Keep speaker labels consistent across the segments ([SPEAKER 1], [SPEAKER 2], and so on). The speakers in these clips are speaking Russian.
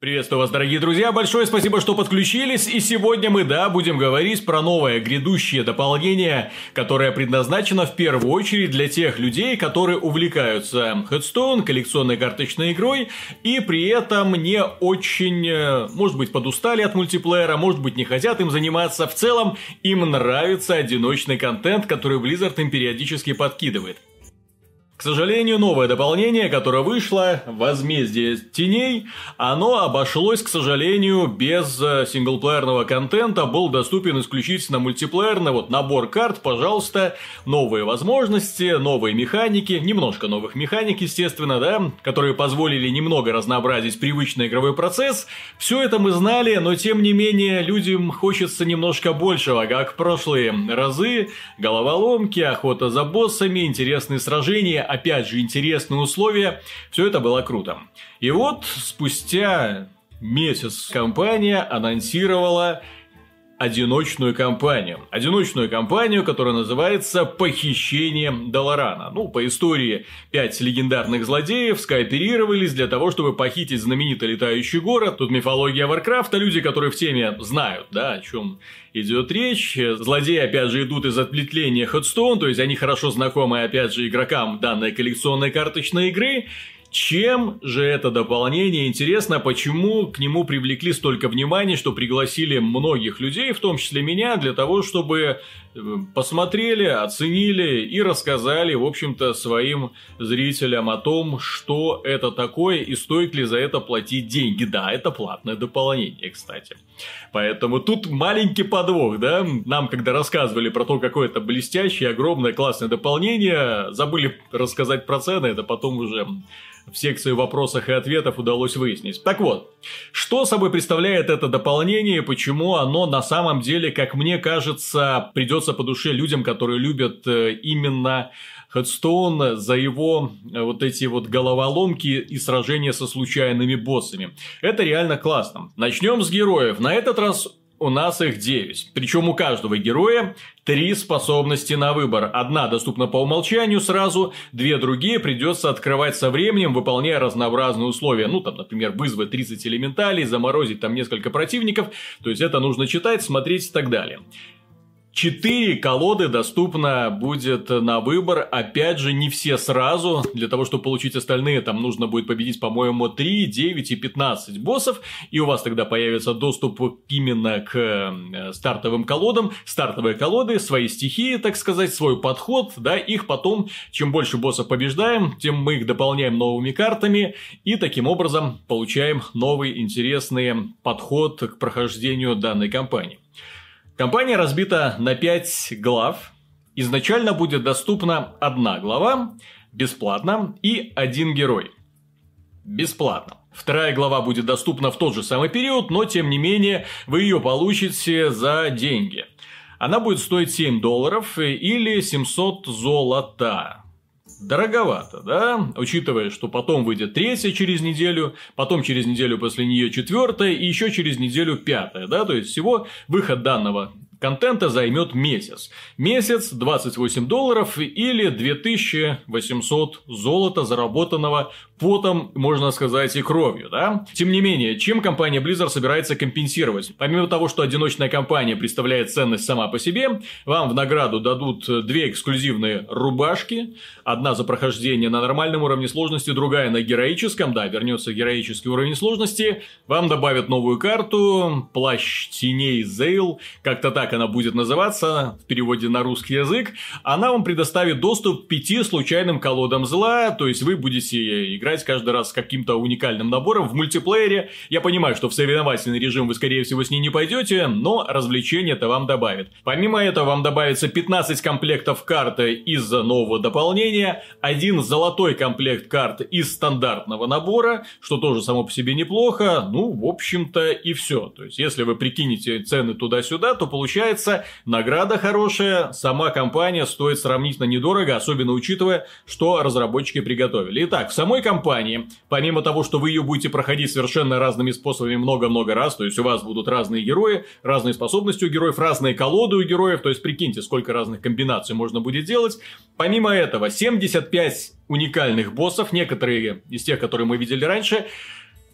[SPEAKER 1] Приветствую вас, дорогие друзья, большое спасибо, что подключились, и сегодня мы, да, будем говорить про новое грядущее дополнение, которое предназначено в первую очередь для тех людей, которые увлекаются Headstone, коллекционной карточной игрой, и при этом не очень, э, может быть, подустали от мультиплеера, может быть, не хотят им заниматься, в целом им нравится одиночный контент, который Blizzard им периодически подкидывает. К сожалению, новое дополнение, которое вышло, Возмездие Теней, оно обошлось, к сожалению, без э, синглплеерного контента, был доступен исключительно мультиплеерный, вот набор карт, пожалуйста, новые возможности, новые механики, немножко новых механик, естественно, да, которые позволили немного разнообразить привычный игровой процесс. Все это мы знали, но тем не менее людям хочется немножко большего, как в прошлые разы, головоломки, охота за боссами, интересные сражения, опять же, интересные условия. Все это было круто. И вот спустя месяц компания анонсировала одиночную кампанию. Одиночную кампанию, которая называется «Похищение Долорана». Ну, по истории, пять легендарных злодеев скооперировались для того, чтобы похитить знаменитый летающий город. Тут мифология Варкрафта, люди, которые в теме знают, да, о чем идет речь. Злодеи, опять же, идут из ответвления Headstone, то есть они хорошо знакомы, опять же, игрокам данной коллекционной карточной игры. Чем же это дополнение интересно, почему к нему привлекли столько внимания, что пригласили многих людей, в том числе меня, для того, чтобы э, посмотрели, оценили и рассказали, в общем-то, своим зрителям о том, что это такое и стоит ли за это платить деньги. Да, это платное дополнение, кстати. Поэтому тут маленький подвох, да? Нам, когда рассказывали про то, какое это блестящее, огромное, классное дополнение, забыли рассказать про цены, это потом уже в секции вопросах и ответов удалось выяснить. Так вот, что собой представляет это дополнение и почему оно на самом деле, как мне кажется, придется по душе людям, которые любят э, именно Хедстоун за его э, вот эти вот головоломки и сражения со случайными боссами. Это реально классно. Начнем с героев. На этот раз у нас их 9. Причем у каждого героя три способности на выбор. Одна доступна по умолчанию сразу, две другие придется открывать со временем, выполняя разнообразные условия. Ну, там, например, вызвать 30 элементалей, заморозить там несколько противников. То есть, это нужно читать, смотреть и так далее. Четыре колоды доступно будет на выбор. Опять же, не все сразу. Для того, чтобы получить остальные, там нужно будет победить, по-моему, 3, 9 и 15 боссов. И у вас тогда появится доступ именно к э, стартовым колодам. Стартовые колоды, свои стихии, так сказать, свой подход. Да, их потом, чем больше боссов побеждаем, тем мы их дополняем новыми картами. И таким образом получаем новый интересный подход к прохождению данной кампании. Компания разбита на 5 глав. Изначально будет доступна одна глава, бесплатно, и один герой. Бесплатно. Вторая глава будет доступна в тот же самый период, но тем не менее вы ее получите за деньги. Она будет стоить 7 долларов или 700 золота. Дороговато, да? Учитывая, что потом выйдет третья через неделю, потом через неделю после нее четвертая и еще через неделю пятая, да? То есть всего выход данного контента займет месяц. Месяц 28 долларов или 2800 золота, заработанного потом, можно сказать, и кровью, да? Тем не менее, чем компания Blizzard собирается компенсировать? Помимо того, что одиночная компания представляет ценность сама по себе, вам в награду дадут две эксклюзивные рубашки, одна за прохождение на нормальном уровне сложности, другая на героическом, да, вернется героический уровень сложности, вам добавят новую карту, плащ теней Зейл, как-то так она будет называться в переводе на русский язык, она вам предоставит доступ к пяти случайным колодам зла, то есть вы будете играть играть каждый раз с каким-то уникальным набором в мультиплеере. Я понимаю, что в соревновательный режим вы, скорее всего, с ней не пойдете, но развлечение это вам добавит. Помимо этого, вам добавится 15 комплектов карты из нового дополнения, один золотой комплект карт из стандартного набора, что тоже само по себе неплохо. Ну, в общем-то, и все. То есть, если вы прикинете цены туда-сюда, то получается награда хорошая, сама компания стоит сравнительно недорого, особенно учитывая, что разработчики приготовили. Итак, в самой компании компании, помимо того, что вы ее будете проходить совершенно разными способами много-много раз, то есть у вас будут разные герои, разные способности у героев, разные колоды у героев, то есть прикиньте, сколько разных комбинаций можно будет делать. Помимо этого, 75 уникальных боссов, некоторые из тех, которые мы видели раньше,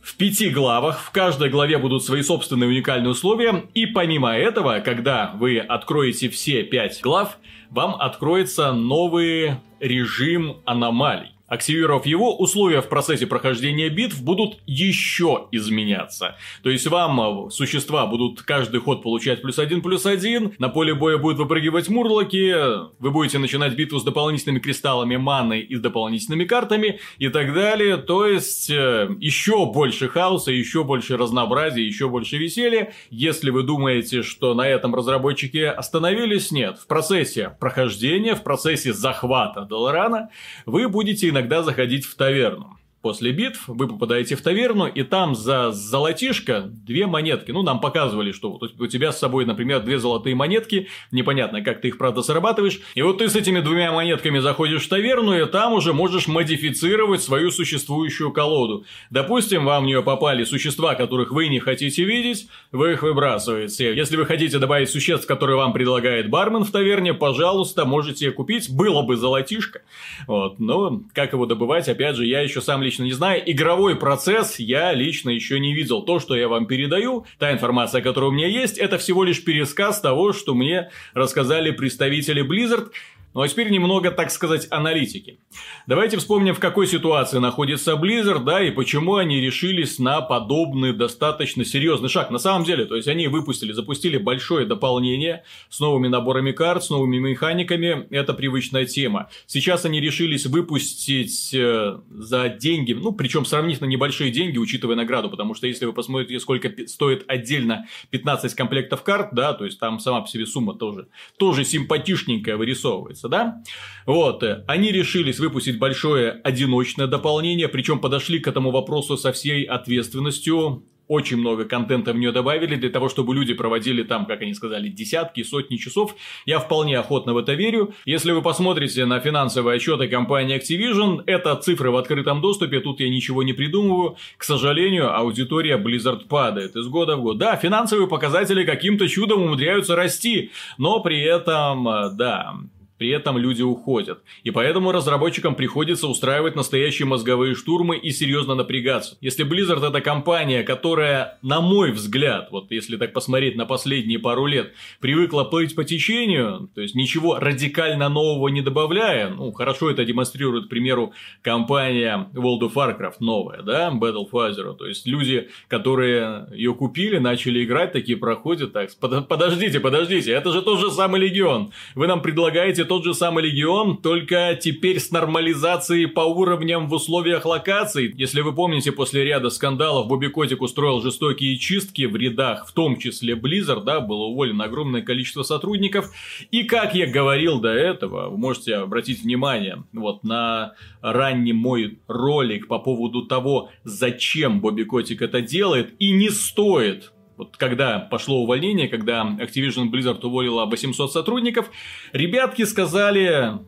[SPEAKER 1] в пяти главах. В каждой главе будут свои собственные уникальные условия. И помимо этого, когда вы откроете все пять глав, вам откроется новый режим аномалий. Активировав его, условия в процессе прохождения битв будут еще изменяться. То есть вам э, существа будут каждый ход получать плюс один, плюс один, на поле боя будут выпрыгивать мурлоки, вы будете начинать битву с дополнительными кристаллами маны и с дополнительными картами и так далее. То есть э, еще больше хаоса, еще больше разнообразия, еще больше веселья. Если вы думаете, что на этом разработчики остановились, нет. В процессе прохождения, в процессе захвата Долорана вы будете иногда заходить в таверну. После битв вы попадаете в таверну, и там за золотишко две монетки. Ну, нам показывали, что вот у тебя с собой, например, две золотые монетки. Непонятно, как ты их, правда, зарабатываешь. И вот ты с этими двумя монетками заходишь в таверну, и там уже можешь модифицировать свою существующую колоду. Допустим, вам в нее попали существа, которых вы не хотите видеть, вы их выбрасываете. Если вы хотите добавить существ, которые вам предлагает бармен в таверне, пожалуйста, можете купить. Было бы золотишко. Вот. Но как его добывать, опять же, я еще сам лично лично не знаю. Игровой процесс я лично еще не видел. То, что я вам передаю, та информация, которая у меня есть, это всего лишь пересказ того, что мне рассказали представители Blizzard. Ну а теперь немного, так сказать, аналитики. Давайте вспомним, в какой ситуации находится Blizzard, да, и почему они решились на подобный достаточно серьезный шаг. На самом деле, то есть они выпустили, запустили большое дополнение с новыми наборами карт, с новыми механиками, это привычная тема. Сейчас они решились выпустить э, за деньги, ну, причем сравнительно небольшие деньги, учитывая награду, потому что если вы посмотрите, сколько стоит отдельно 15 комплектов карт, да, то есть там сама по себе сумма тоже, тоже симпатичненькая вырисовывается называется, да? Вот, э, они решились выпустить большое одиночное дополнение, причем подошли к этому вопросу со всей ответственностью, очень много контента в нее добавили для того, чтобы люди проводили там, как они сказали, десятки, сотни часов. Я вполне охотно в это верю. Если вы посмотрите на финансовые отчеты компании Activision, это цифры в открытом доступе, тут я ничего не придумываю. К сожалению, аудитория Blizzard падает из года в год. Да, финансовые показатели каким-то чудом умудряются расти, но при этом, э, да, при этом люди уходят. И поэтому разработчикам приходится устраивать настоящие мозговые штурмы и серьезно напрягаться. Если Blizzard это компания, которая, на мой взгляд, вот если так посмотреть на последние пару лет, привыкла плыть по течению, то есть ничего радикально нового не добавляя, ну, хорошо это демонстрирует, к примеру, компания World of Warcraft новая, да, Battle for. То есть люди, которые ее купили, начали играть, такие проходят, так, подождите, подождите, это же тот же самый Легион. Вы нам предлагаете тот же самый Легион, только теперь с нормализацией по уровням в условиях локаций. Если вы помните, после ряда скандалов Бобби Котик устроил жестокие чистки в рядах, в том числе Blizzard, да, было уволено огромное количество сотрудников. И как я говорил до этого, вы можете обратить внимание вот на ранний мой ролик по поводу того, зачем Бобби Котик это делает, и не стоит вот когда пошло увольнение, когда Activision Blizzard уволила 800 сотрудников, ребятки сказали,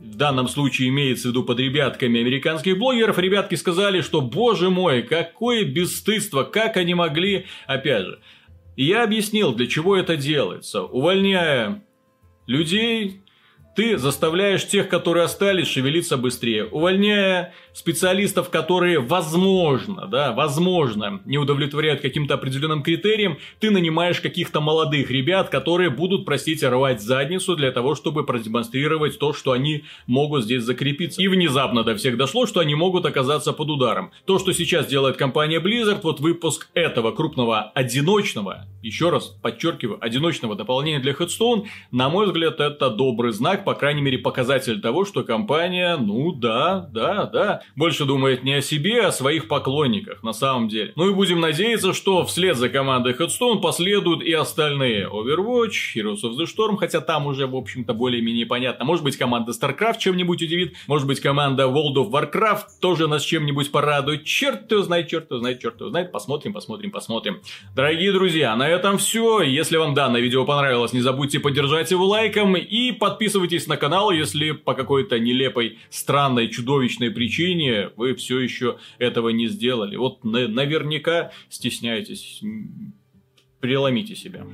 [SPEAKER 1] в данном случае имеется в виду под ребятками американских блогеров, ребятки сказали, что, боже мой, какое бесстыдство, как они могли, опять же. И я объяснил, для чего это делается. Увольняя людей, ты заставляешь тех, которые остались, шевелиться быстрее, увольняя специалистов, которые, возможно, да, возможно, не удовлетворяют каким-то определенным критериям, ты нанимаешь каких-то молодых ребят, которые будут, простите, рвать задницу для того, чтобы продемонстрировать то, что они могут здесь закрепиться. И внезапно до всех дошло, что они могут оказаться под ударом. То, что сейчас делает компания Blizzard, вот выпуск этого крупного одиночного, еще раз подчеркиваю, одиночного дополнения для Headstone, на мой взгляд, это добрый знак, по крайней мере, показатель того, что компания, ну да, да, да, больше думает не о себе, а о своих поклонниках, на самом деле. Ну и будем надеяться, что вслед за командой Headstone последуют и остальные Overwatch, Heroes of the Storm, хотя там уже, в общем-то, более-менее понятно. Может быть, команда StarCraft чем-нибудь удивит, может быть, команда World of Warcraft тоже нас чем-нибудь порадует. Черт его знает, черт его знает, черт его знает. Посмотрим, посмотрим, посмотрим. Дорогие друзья, на этом все. Если вам данное видео понравилось, не забудьте поддержать его лайком и подписывайтесь Подписывайтесь на канал, если по какой-то нелепой, странной, чудовищной причине вы все еще этого не сделали. Вот наверняка стесняетесь. Преломите себя.